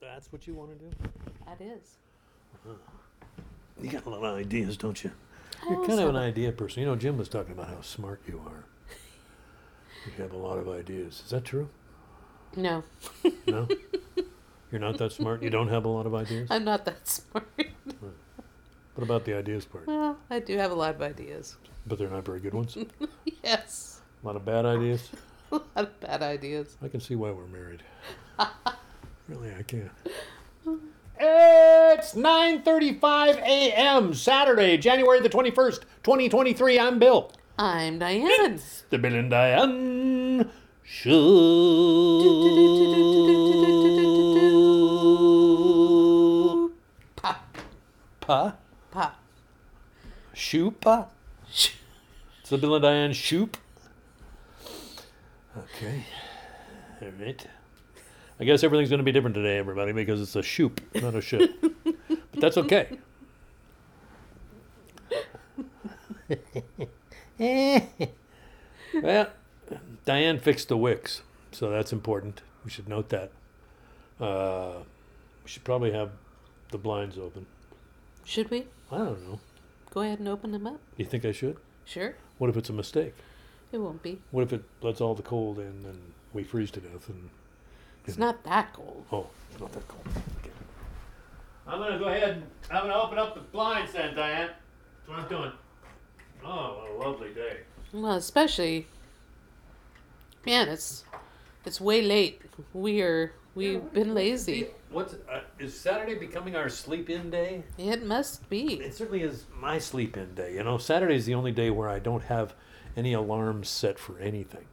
That's what you want to do? That is. You got a lot of ideas, don't you? You're kind of an idea person. You know, Jim was talking about how smart you are. You have a lot of ideas. Is that true? No, No? You're not that smart? You don't have a lot of ideas? I'm not that smart. What about the ideas part? well, I do have a lot of ideas. But they're not very good ones? Yes. A lot of bad ideas? A lot of bad ideas. I can see why we're married. Really, I can't. It's 9:35 a.m. Saturday, January the 21st, 2023. I'm Bill. I'm Diane. The Bill and Diane Show. Pa. Pa? Pa. Shoop? Pa? It's the Bill and Diane Shoop. Okay. All right. I guess everything's going to be different today, everybody, because it's a shoop, not a ship. but that's okay. well, Diane fixed the wicks, so that's important. We should note that. Uh, we should probably have the blinds open. Should we I don't know. go ahead and open them up? You think I should? Sure. What if it's a mistake? It won't be. What if it lets all the cold in and we freeze to death? And It's not that cold. oh, it's not that cold. Okay. I'm gonna go ahead and I'm gonna open up the blinds then, Diane. That's what I'm doing. Oh, what a lovely day. Well, especially, man, it's it's way late. We are we've been lazy. What's uh, is Saturday becoming our sleep-in day? It must be. It certainly is my sleep-in day. You know, Saturday is the only day where I don't have any alarms set for anything.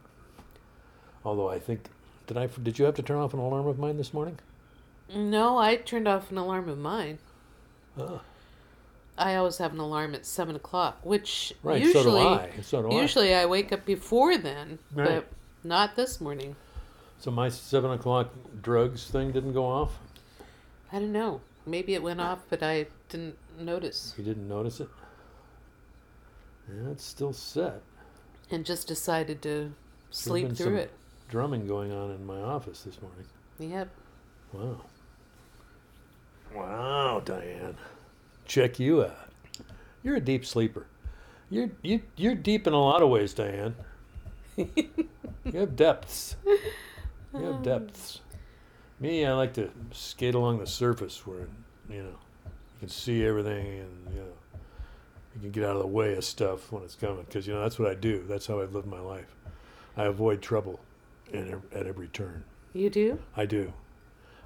Although I think, did I? Did you have to turn off an alarm of mine this morning? No, I turned off an alarm of mine. Oh, I always have an alarm at seven o'clock, which right. usually so do I. So do I. usually I wake up before then, Right. but not this morning. So my seven o'clock drugs thing didn't go off. I don't know. Maybe it went off, but I didn't notice You didn't notice it. Yeah, it's still set. and just decided to sleep through some- it. Drumming going on in my office this morning. Yep. Wow. Wow, Diane. Check you out. You're a deep sleeper. You're you you're deep in a lot of ways, Diane. you have depths. You have um. depths. Me, I like to skate along the surface where you know you can see everything and you know you can get out of the way of stuff when it's coming because you know that's what I do. That's how I live my life. I avoid trouble in, ev- at every turn. You do? I do.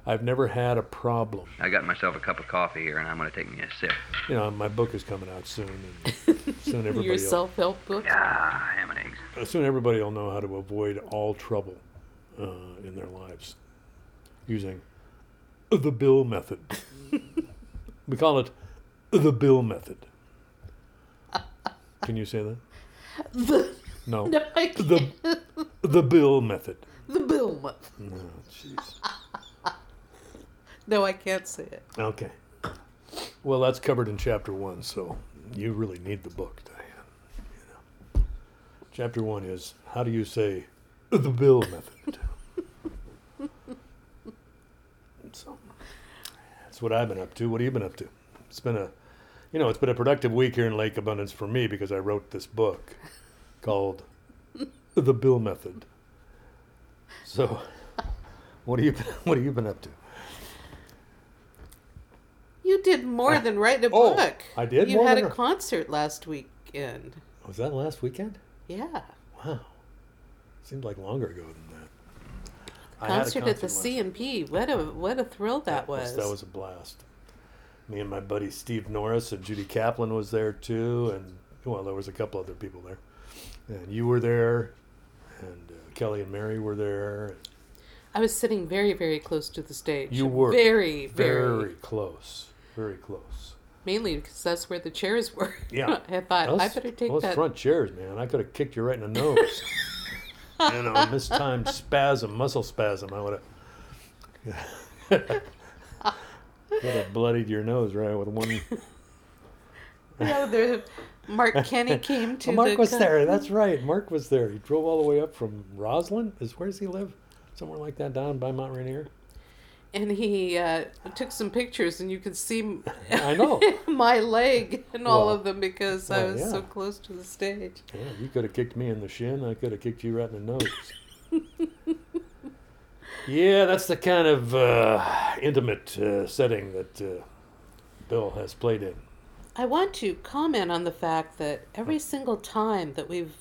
I've never had a problem. I got myself a cup of coffee here, and I'm going to take me a sip. You know, my book is coming out soon, and soon everybody Your will, self help book? Ah, ham and eggs. uh, soon everybody will know how to avoid all trouble uh, in their lives using the Bill method. we call it the Bill method. Can you say that? The, No. no, I can't. The the Bill method. The bill method. Oh, no, jeez. No, I can't say it. Okay. Well, that's covered in chapter one, so you really need the book, Diane. You know. Chapter one is how do you say the Bill method? so that's what I've been up to. What have you been up to? It's been a, you know, it's been a productive week here in Lake Abundance for me because I wrote this book called The Bill Method. So, what have you been, what have you been up to? You did more than write a Oh, book. I did You had a concert last weekend. Was that last weekend? Yeah. Wow. Seemed like longer ago than that. A Concert at the C and P. What a what a thrill that was. That was a blast. Me and my buddy Steve Norris and Judy Kaplan was there too, and well, there was a couple other people there, and you were there, and uh, Kelly and Mary were there. I was sitting very very close to the stage. You were very very, Very close, very close. mainly because that's where the chairs were. Yeah. I thought Those, I better take those that. front chairs, man. I could have kicked you right in the nose. you know, mistimed spasm, muscle spasm. I would have. would have bloodied your nose right with one. No, the Mark Kenny came to Oh, Mark the was con- there. That's right. Mark was there. He drove all the way up from Roslyn. Is where does he live? Somewhere like that down by Mount Rainier. and he uh, took some pictures, and you could see I know. my leg and all of them because I well, was so close to the stage. Yeah, you could have kicked me in the shin. I could have kicked you right in the nose. yeah, that's the kind of uh, intimate uh, setting that uh, Bill has played in. I want to comment on the fact that every single time that we've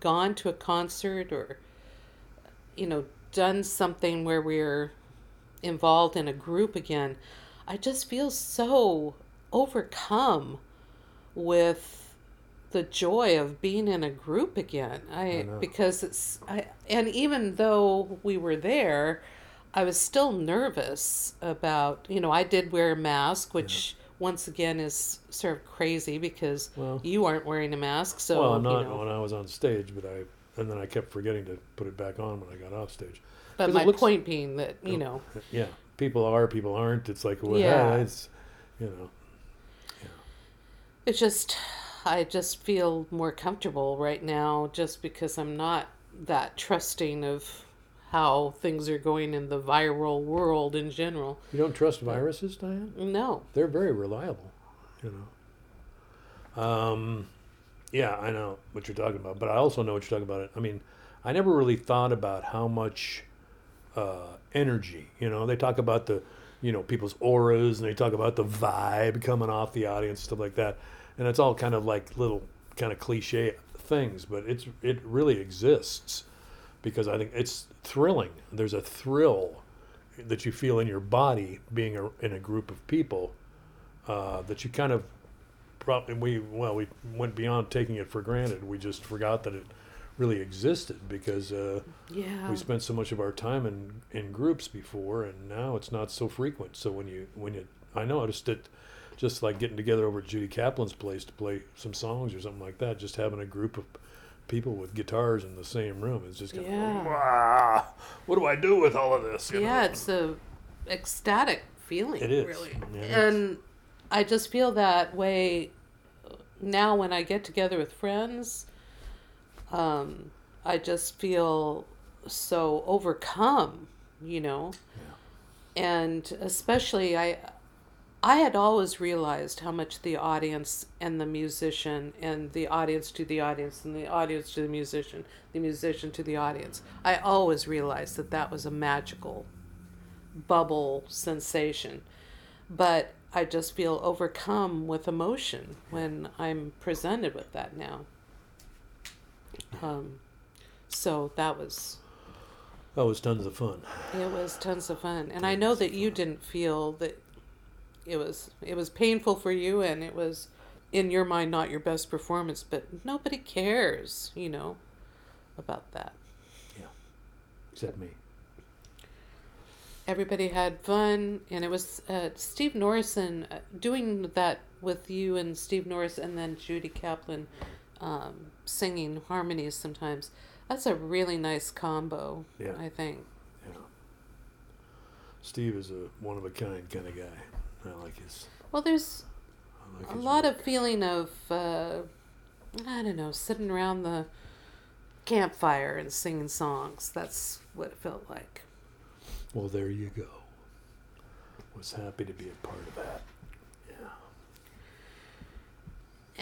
gone to a concert or, you know, done something where we're involved in a group again, I just feel so overcome with the joy of being in a group again. I, know. because it's I and even though we were there, I was still nervous about, you know, I did wear a mask, which once again is sort of crazy because Well- you aren't wearing a mask. So, well, you not know, when I was on stage, but I and then I kept forgetting to put it back on when I got off stage. but my looks- point being that, you oh, know, Yeah, people are, people aren't. It's like, well, Yeah. yeah, it's, you know, it's just, I just feel more comfortable right now just because I'm not that trusting of how things are going in the viral world in general. you don't trust viruses, Diane. No. They're very reliable, you know. Um, yeah, I know what you're talking about, but I also know what you're talking about. I mean, I never really thought about how much uh, energy. You know, they talk about the, you know, people's auras, and they talk about the vibe coming off the audience, stuff like that, and it's all kind of like little kind of cliche things, but it's it really exists because I think it's thrilling. There's a thrill that you feel in your body being a, in a group of people uh, that you kind of probably we well we went beyond taking it for granted. We just forgot that it really existed because uh, Yeah. we spent so much of our time in in groups before, and now it's not so frequent. So when you when you I noticed it. Just like getting together over at Judy Kaplan's place to play some songs or something like that, just having a group of people with guitars in the same room is just kind Yeah. of "Wah, what do I do with all of this? you know? yeah, it's a ecstatic feeling. It is. really, Yeah, it is. and I just feel that way now when I get together with friends. Um, I just feel so overcome, you know, and especially I. I had always realized how much the audience and the musician and the audience to the audience and the audience to the musician, the musician to the audience. I always realized that that was a magical bubble sensation. But I just feel overcome with emotion when I'm presented with that now. Um, so that was That was tons of fun. it was tons of fun, and I know that you didn't feel that it was it was painful for you, and it was in your mind not your best performance, but nobody cares, you know, about that. Yeah. Except me. Everybody had fun, and it was uh, Steve Norrison uh, doing that with you and Steve Norris, and then Judy Kaplan um, singing harmonies sometimes. That's a really nice combo, Yeah. I think. Yeah. Steve is a one of a kind kind of guy. I like his. Well, there's like a lot work. of feeling of uh, I don't know, sitting around the campfire and singing songs. That's what it felt like. Well, there you go. Was happy to be a part of that. Yeah.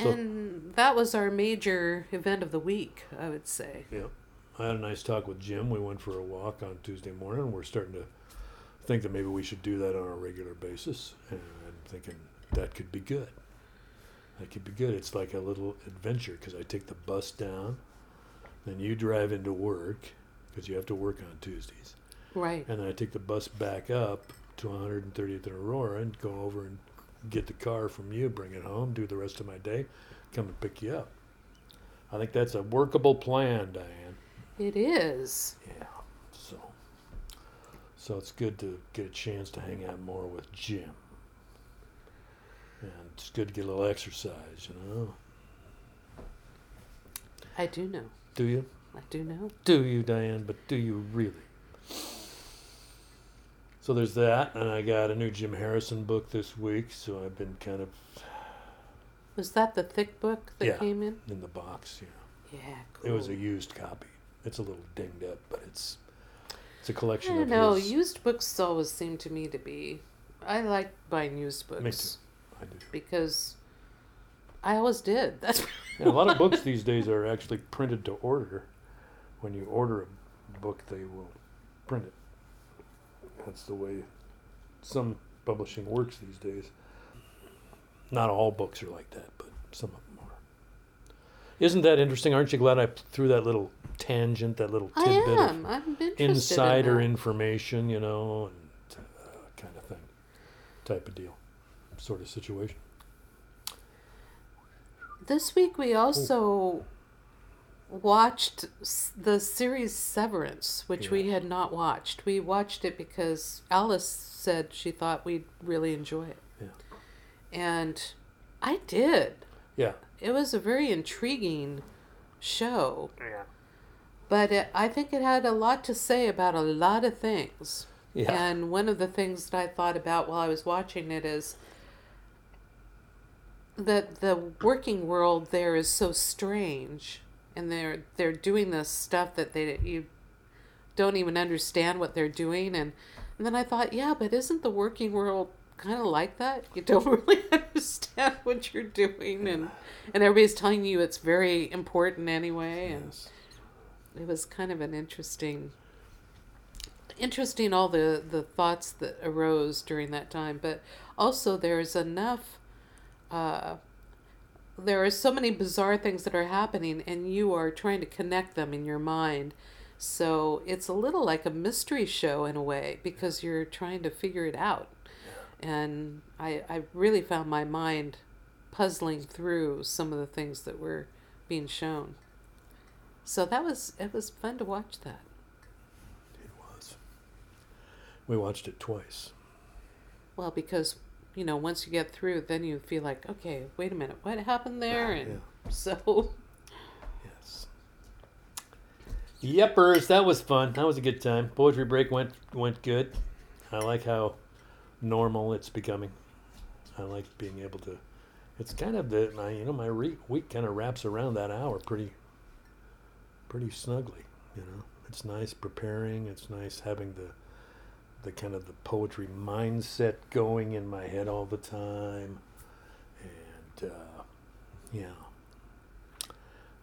So- And that was our major event of the week, I would say. Yeah. I had a nice talk with Jim. We went for a walk on Tuesday morning. We're starting to think that maybe we should do that on a regular basis. And I'm thinking that could be good. That could be good. It's like a little adventure because I take the bus down, then you drive into work because you have to work on Tuesdays. Right. And then I take the bus back up to 130th and Aurora and go over and get the car from you, bring it home, do the rest of my day, come and pick you up. I think that's a workable plan, Diane. It is. Yeah. So, it's good to get a chance to hang out more with Jim, and it's good to get a little exercise. You know? I do know. Do you? I do know. Do you, Diane? But do you really? So there's that, and I got a new Jim Harrison book this week, so I've been kind of Was that the thick book that Yeah. came in? in the box. Know, Yeah, it was a used copy. It's a little dinged up, but it's It's a collection I don't know. his. Used books always seem to me to be. I like buying used books Me too. I do. because I always did. That's Yeah, a lot of books these days are actually printed to order. When you order a book, they will print it. That's the way some publishing works these days. Not all books are like that, but some of them. Isn't that interesting? Aren't you glad I threw that little tangent, that little I tidbit am. of I'm insider in that. information, you know, and uh, kind of thing, type of deal, sort of situation. This week we also watched the series Severance, which we had not watched. We watched it because Alice said she thought we'd really enjoy it. Yeah. And I did. Yeah. It was a very intriguing show, Yeah. but it, I think it had a lot to say about a lot of things. Yeah. And one of the things that I thought about while I was watching it is that the working world there is so strange, and they're they're doing this stuff that they you don't even understand what they're doing, and and then I thought, yeah, but isn't the working world kind of like that? You don't really understand what you're doing, and and everybody's telling you it's very important anyway, and Yes. it was kind of an interesting interesting all the the thoughts that arose during that time but also there's enough uh there are so many bizarre things that are happening and you are trying to connect them in your mind so it's a little like a mystery show in a way because you're trying to figure it out and i i really found my mind puzzling through some of the things that were being shown so that was it was fun to watch that. It was. We watched it twice. Well, because you know, once you get through, then you feel like, okay, wait a minute, what happened there? And so, Yes. Yepers, that was fun. That was a good time. Poetry break went went good. I like how normal it's becoming. I like being able to. It's kind of the my you know my re- week kind of wraps around that hour pretty pretty snugly. You know, it's nice preparing. It's nice having the the kind of the poetry mindset going in my head all the time, and uh, yeah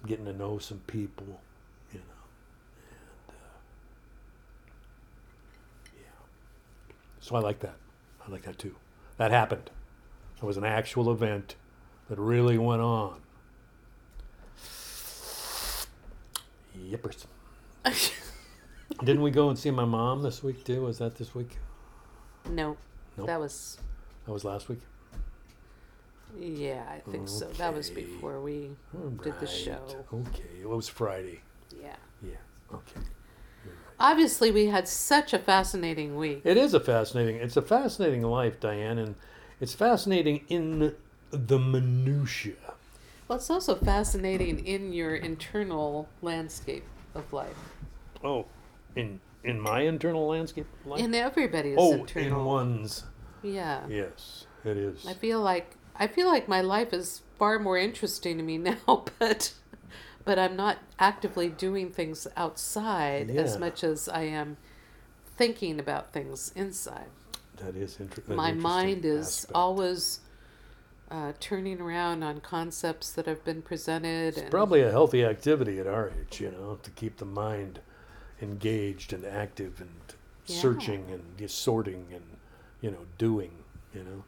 getting to know some people, you know, and uh, yeah. So I like that. I like that too. That happened. It was an actual event that really went on. Yippers. Didn't we go and see my mom this week too? Was that this week? no, Nope. that was That was last week. yeah, I think so. That was before we All did the show. Okay, it was Friday. Yeah. Yeah. Okay. Obviously, we had such a fascinating week. It is a fascinating. It's a fascinating life, Diane, and it's fascinating in the minutia. Well, it's also fascinating in your internal landscape of life, Oh, in in my internal landscape life. in everybody's oh, internal. in one's. Yeah. Yes, it is. I feel like I feel like my life is far more interesting to me now, but but I'm not actively doing things outside as much as I am thinking about things inside. That is interesting. my mind is always uh, turning around on concepts that have been presented. It's and probably a healthy activity at our age, you know, to keep the mind engaged and active and Yeah. searching and sorting and you know doing. You know,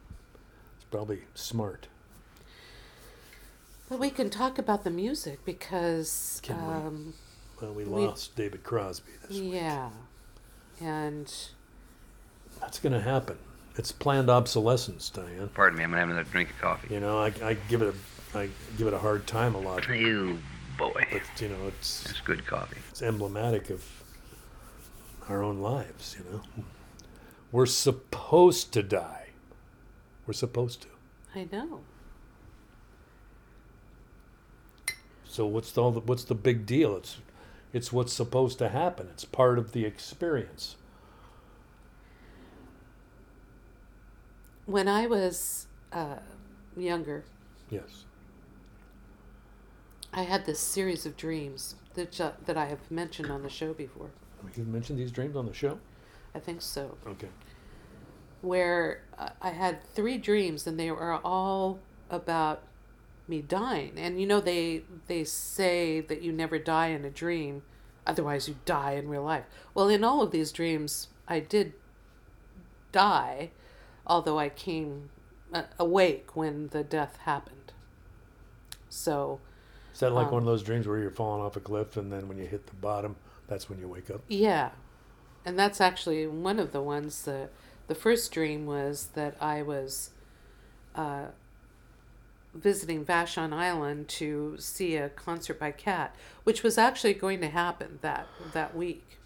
it's probably smart. But we can talk about the music because Can we? um, Well, we We- lost David Crosby this week. yeah, and That's going to happen. It's planned obsolescence, Diane. Pardon me, I'm gonna have another drink of coffee. You know, I, I give it a I give it a hard time a lot, You boy, but you know, it's it's good coffee. it's emblematic of our own lives. You know, we're supposed to die. We're supposed to. I know. So what's the, all the what's the big deal? It's it's what's supposed to happen. It's part of the experience. When I was uh, younger, Yes. I had this series of dreams that ju- that I have mentioned on the show before. You mentioned these dreams on the show. I think so. Okay. Where uh, I had three dreams, and they were all about me dying. And you know, they they say that you never die in a dream, otherwise you die in real life. Well, in all of these dreams, I did die, although I came uh, awake when the death happened. So, Is that like Um, one of those dreams where you're falling off a cliff and then when you hit the bottom, that's when you wake up? yeah. And that's actually one of the ones that the first dream was that I was uh, visiting Vashon Island to see a concert by Cat, which was actually going to happen that that week.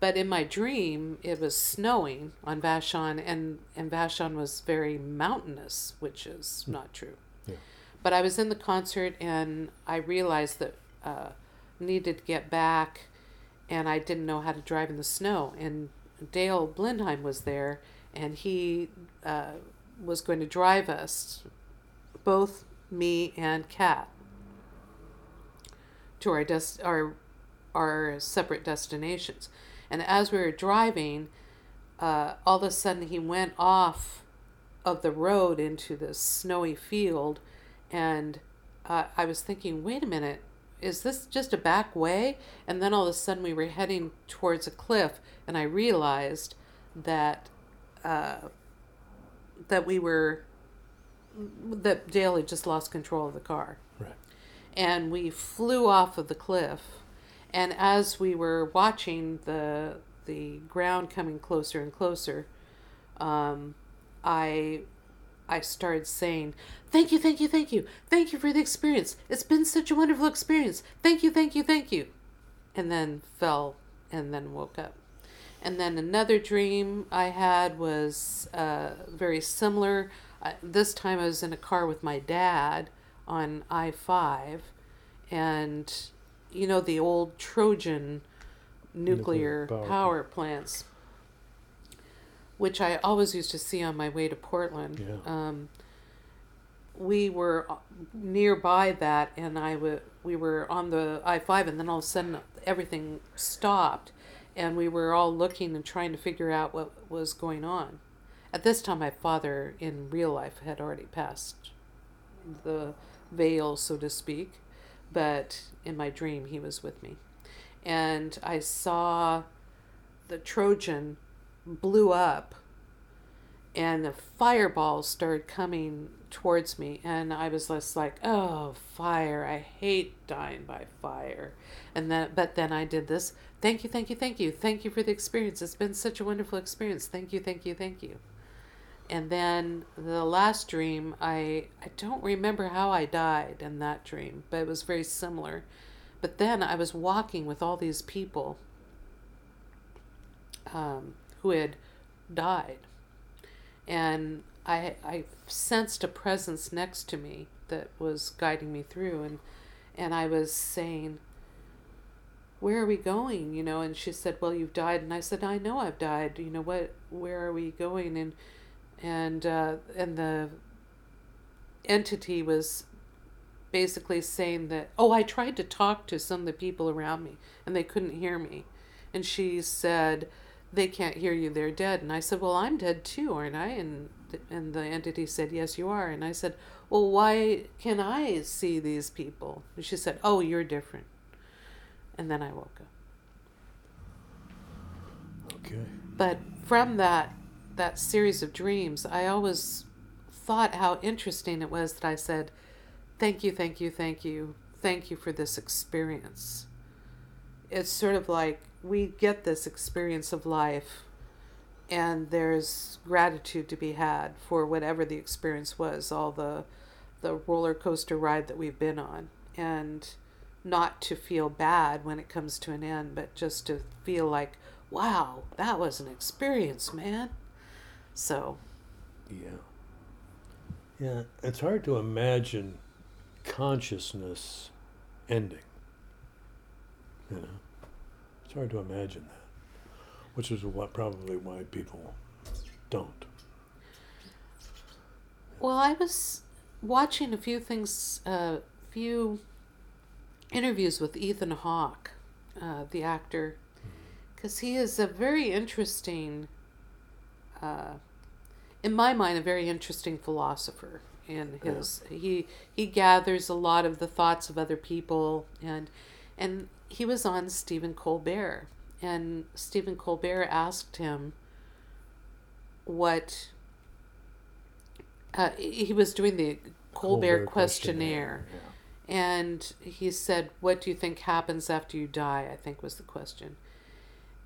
But in my dream, it was snowing on Vashon, and and Vashon was very mountainous, which is not true. Yeah. But I was in the concert, and I realized that uh, needed to get back, and I didn't know how to drive in the snow. And Dale Blindheim was there, and he uh, was going to drive us, both me and Kat, to our des- our our separate destinations. And as we were driving, uh, all of a sudden he went off of the road into this snowy field, and uh, I was thinking, wait a minute, is this just a back way? And then all of a sudden we were heading towards a cliff, and I realized that uh, that we were that Dale had just lost control of the car Right. and we flew off of the cliff. And as we were watching the the ground coming closer and closer, um, I I started saying, "Thank you, thank you, thank you, thank you for the experience. It's been such a wonderful experience. Thank you, thank you, thank you," and then fell and then woke up. And then another dream I had was uh, very similar. Uh, this time I was in a car with my dad on I 5, and you know, the old Trojan nuclear, Nuclear power power plants, which I always used to see on my way to Portland. Yeah. Um, we were uh, nearby that, and I w- we were on the I 5, and then all of a sudden everything stopped, and we were all looking and trying to figure out what was going on. At this time, my father in real life had already passed the veil, so to speak, but in my dream, he was with me. And I saw the Trojan blew up, and the fireballs started coming towards me, and I was just like, "Oh, fire! I hate dying by fire." And then, but then I did this. Thank you, thank you, thank you, thank you for the experience. It's been such a wonderful experience. Thank you, thank you, thank you. And then the last dream, I I don't remember how I died in that dream, but it was very similar. But then I was walking with all these people um, who had died, and I I sensed a presence next to me that was guiding me through, and and I was saying, "Where are we going?" You know, and she said, "Well, you've died," and I said, "I know I've died. You know what? Where are we going?" and and uh, and the entity was basically saying that oh i tried to talk to some of the people around me and they couldn't hear me. And she said they can't hear you they're dead. And i said well i'm dead too aren't i? And and the entity said yes you are. And i said well why can i see these people? And she said oh you're different. And then i woke up. Okay. but from that that series of dreams i always thought how interesting it was that i said thank you thank you thank you thank you for this experience. It's sort of like we get this experience of life and there's gratitude to be had for whatever the experience was all the the roller coaster ride that we've been on. And not to feel bad when it comes to an end but just to feel like wow that was an experience man so Yeah. Yeah. It's hard to imagine consciousness ending. You know, it's hard to imagine that, which is what probably why people don't. Well, I was watching a few things, a uh, few interviews with Ethan Hawke, uh, the actor, because he is a very interesting, uh, in my mind, a very interesting philosopher. And his he he gathers a lot of the thoughts of other people, and and he was on Stephen Colbert, and Stephen Colbert asked him what uh, he was doing the Colbert, questionert. And he said, What do you think happens after you die? I think was the question.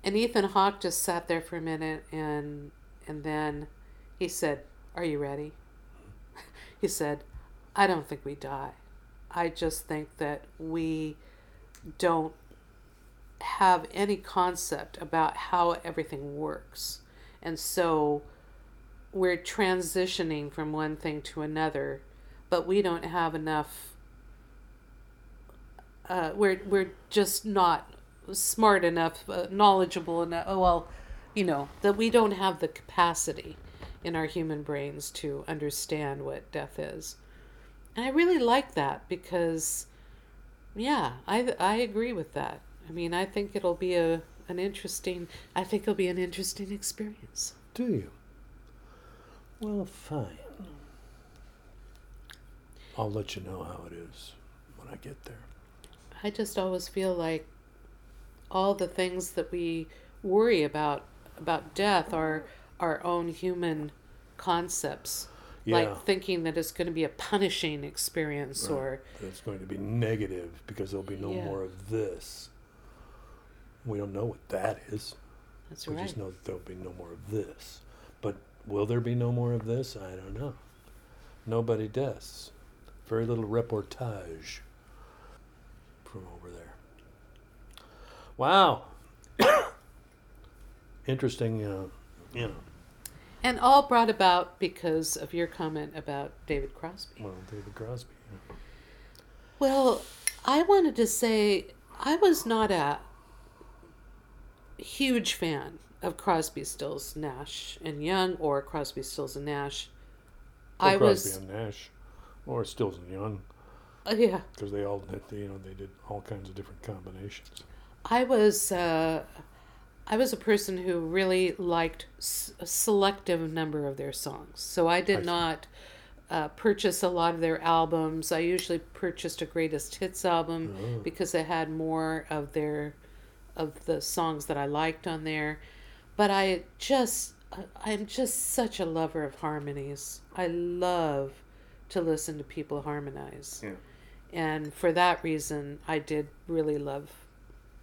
And Ethan Hawke just sat there for a minute and and then he said, Are you ready? he said, I don't think we die. I just think that we don't have any concept about how everything works. And so we're transitioning from one thing to another, but we don't have enough uh, we're we're just not smart enough, uh, knowledgeable enough. Well, you know that we don't have the capacity in our human brains to understand what death is, and I really like that because, yeah, I I agree with that. I mean, I think it'll be a an interesting. I think it'll be an interesting experience. Do you? Well, fine. I'll let you know how it is when I get there. I just always feel like all the things that we worry about about death are our own human concepts. Yeah. Like thinking that it's going to be a punishing experience Right. or That it's going to be negative because there'll be no Yeah. more of this. We don't know what that is. that's we right. just know that there'll be no more of this. But will there be no more of this? I don't know. Nobody does. Very little reportage from over there. Wow. Interesting, uh, you know. And all brought about because of your comment about David Crosby. Well, David Crosby. yeah. Well, I wanted to say I was not a huge fan of Crosby, Stills, Nash and Young or Crosby, Stills and Nash. Or I Crosby was and Nash, or Stills and Young, uh, yeah, because they all, did- you know, they did all kinds of different combinations. I was uh, I was a person who really liked a selective number of their songs. So I I did see. not uh, purchase a lot of their albums. I usually purchased a greatest hits album Oh. because it had more of their of the songs that I liked on there. But I just I- I'm just such a lover of harmonies. I love to listen to people harmonize. Yeah. And for that reason, I did really love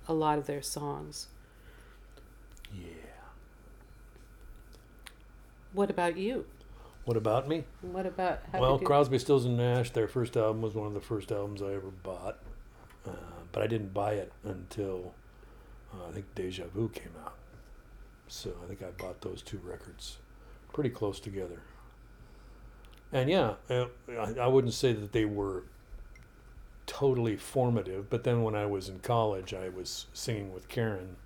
a lot of their songs. Yeah. What about you? What about me? What about how well, did you, Crosby, Stills, and Nash, their first album was one of the first albums I ever bought. Uh, but I didn't buy it until uh, I think Deja Vu came out. So I think I bought those two records pretty close together. And yeah, uh, I, I wouldn't say that they were totally formative, but then when I was in college, I was singing with Karen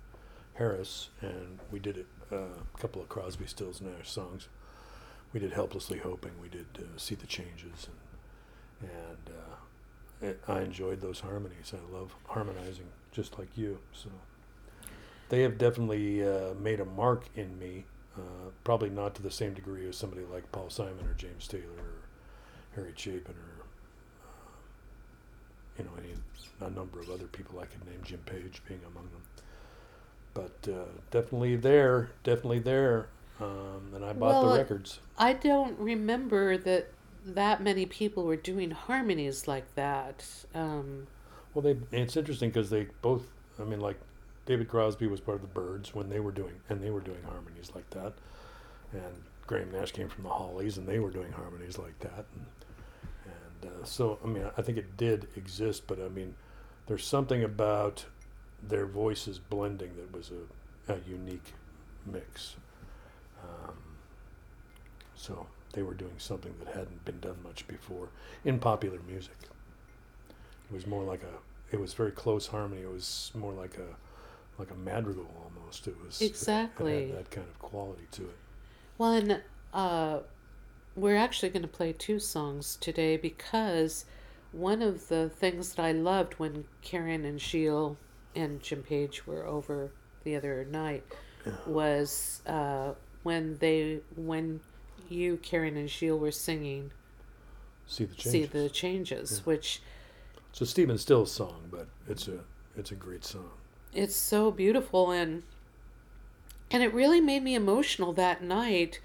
Harris, and we did it, uh, a couple of Crosby, Stills, Nash songs. We did helplessly hoping we did uh, see the changes and and uh, i enjoyed those harmonies. I love harmonizing just like you so. They have definitely uh, made a mark in me uh, probably not to the same degree as somebody like paul simon or james taylor or harry chapin or uh, you know any a number of other people i could name. Jim page being among them but uh, definitely there definitely there um, and i bought Well, the records I don't remember that that many people were doing harmonies like that. Um, Well, they it's interesting because they both. I mean, like David Crosby was part of the Byrds when they were doing, and they were doing harmonies like that. And Graham Nash came from the Hollies, and they were doing harmonies like that. And, and uh, so, I mean, I think it did exist, but I mean, there's something about their voices blending that was a, a unique mix. Um, so they were doing something that hadn't been done much before in popular music. It was more like a. It was very close harmony. It was more like a, like a madrigal almost. It was it Exactly. had that kind of quality to it. one, uh, we're actually going to play two songs today because one of the things that I loved when Karen and Sheil and Jim Page were over the other night was uh, when they when you Karen and Gilles were singing See the changes. "See the Changes," which It's a Stephen Stills song, but it's a it's a great song. it's so beautiful and and it really made me emotional that night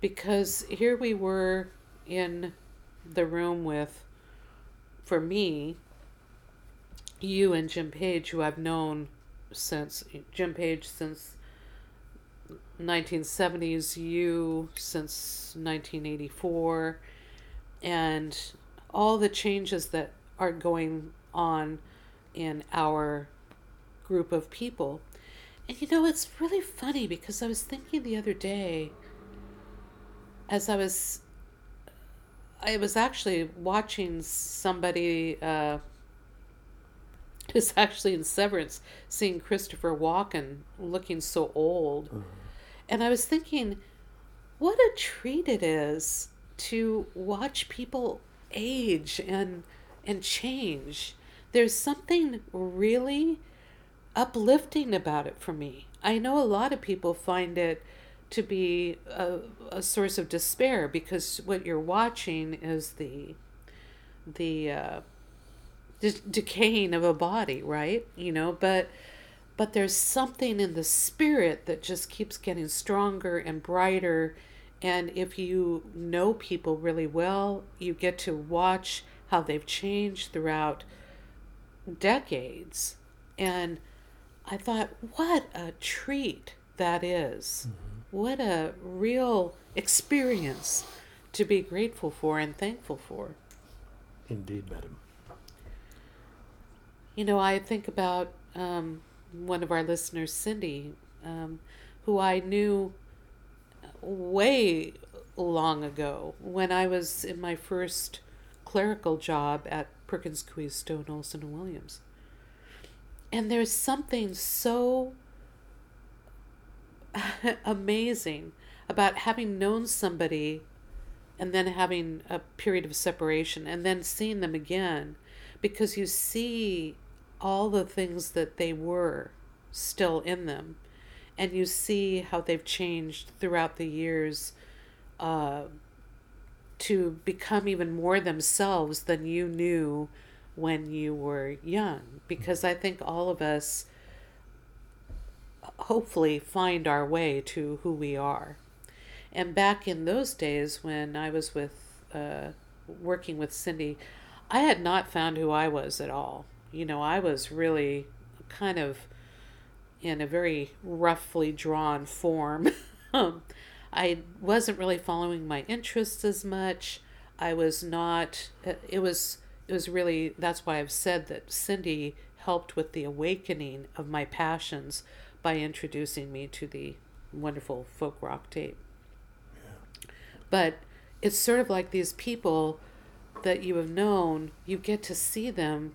because here we were in the room with for me you and Jim Page who I've known since Jim Page since 1970s you since 1984 and all the changes that are going on in our group of people. And you know, it's really funny because I was thinking the other day as I was I was actually watching somebody uh it was actually in Severance seeing Christopher Walken looking so old. And I was thinking what a treat it is to watch people age and and change. There's something really uplifting about it for me. I know a lot of people find it to be a, a source of despair because what you're watching is the the uh, de- decaying of a body, right? You know, but but there's something in the spirit that just keeps getting stronger and brighter and if you know people really well, you get to watch how they've changed throughout decades. And I thought, what a treat that is. Mm-hmm. What a real experience to be grateful for and thankful for. Indeed, madam. You know, I think about um, one of our listeners, Cindy, um, who I knew way long ago when I was in my first clerical job at Perkins Coie Stone Olson and Williams. And there's something so amazing about having known somebody and then having a period of separation and then seeing them again because you see all the things that they were still in them. And you see how they've changed throughout the years uh, to become even more themselves than you knew when you were young. Because i think all of us hopefully find our way to who we are. And back in those days when i was with uh, working with cindy i had not found who i was at all you know i was really kind of in a very roughly drawn form. um, I wasn't really following my interests as much. I was not. It was. It was really. That's why I've said that Cindy helped with the awakening of my passions by introducing me to the wonderful folk rock tape. But it's sort of like these people that you have known. You get to see them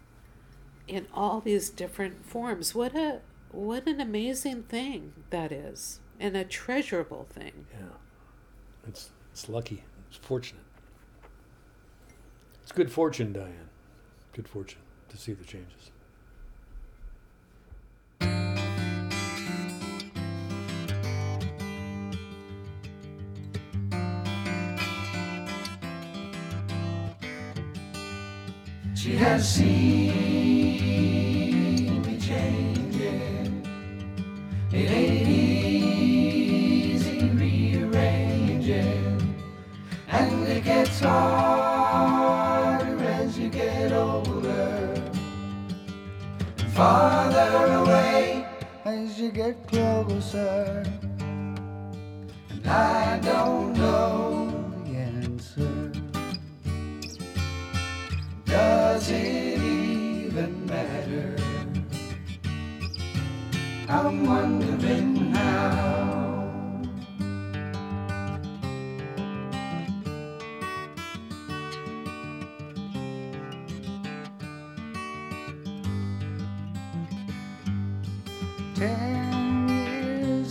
in all these different forms. What a what an amazing thing that is and a treasurable thing Yeah. It's it's lucky. It's fortunate. It's good fortune, Diane. Good fortune to see the changes. She has seen you get closer. And I don't know the answer. Does it even matter? I'm wondering how.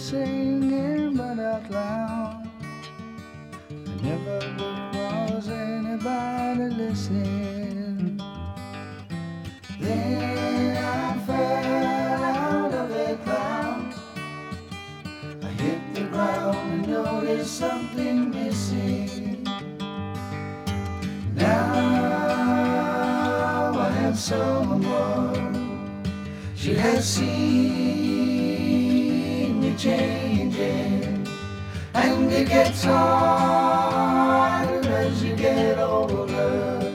singing but out loud. I never was anybody listening. Then I fell out of a cloud. I hit the ground and noticed something missing. Now I have someone. She has seen changing, and it gets harder as you get older,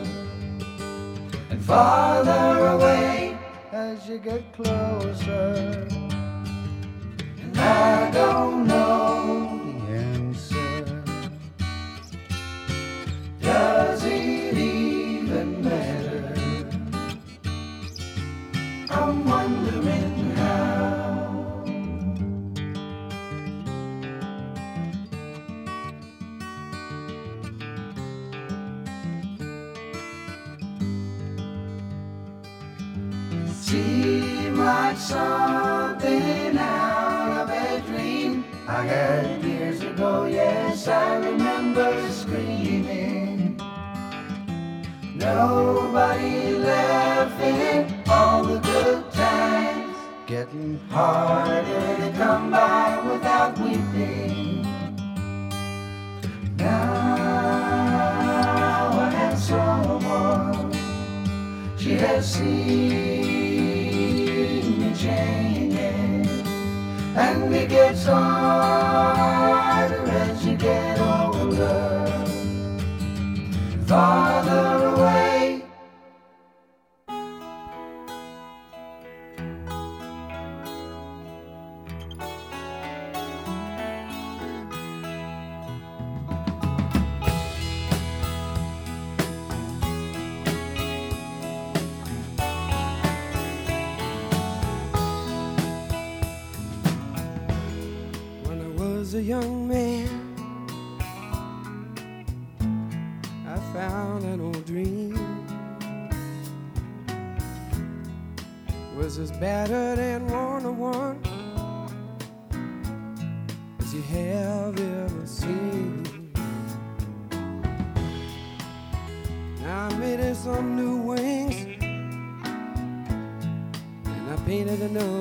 and farther away as you get closer. And I don't know like something out of a dream I had years ago. Yes, I remember screaming. Nobody laughing, all the good times getting harder to come by without weeping. Now I have someone. She has seen and it gets harder was a young man, I found an old dream. Was as battered and worn to one as you have ever seen. Now I made it some new wings, and I painted a nose.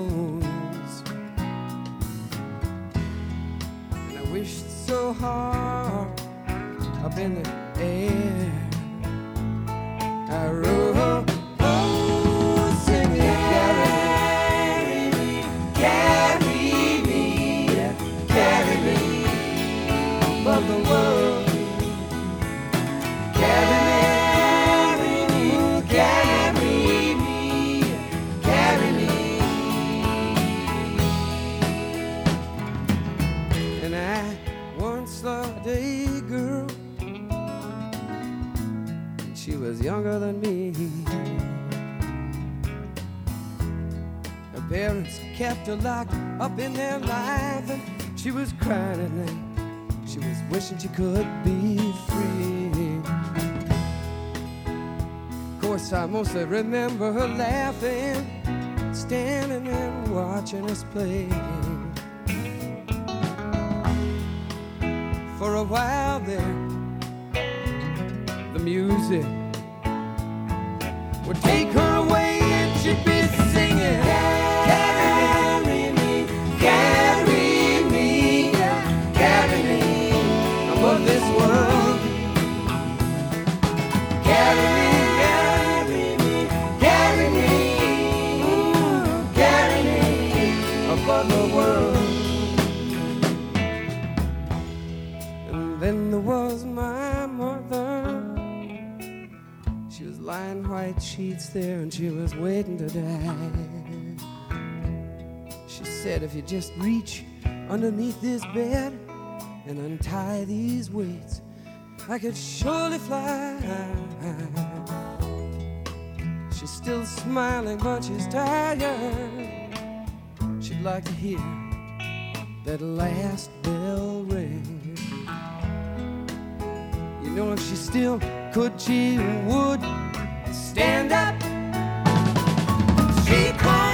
Once loved a girl, and she was younger than me. Her parents kept her locked up in their life, and she was crying at night. She was wishing she could be free. Of course, I mostly remember her laughing, standing and watching us play. A while there, the music would take her away White sheets there and she was waiting to die. She said, if you just reach underneath this bed and untie these weights, I could surely fly. She's still smiling, but she's tired. She'd like to hear that last bell ring. You know, if she still could, she would stand up. She called.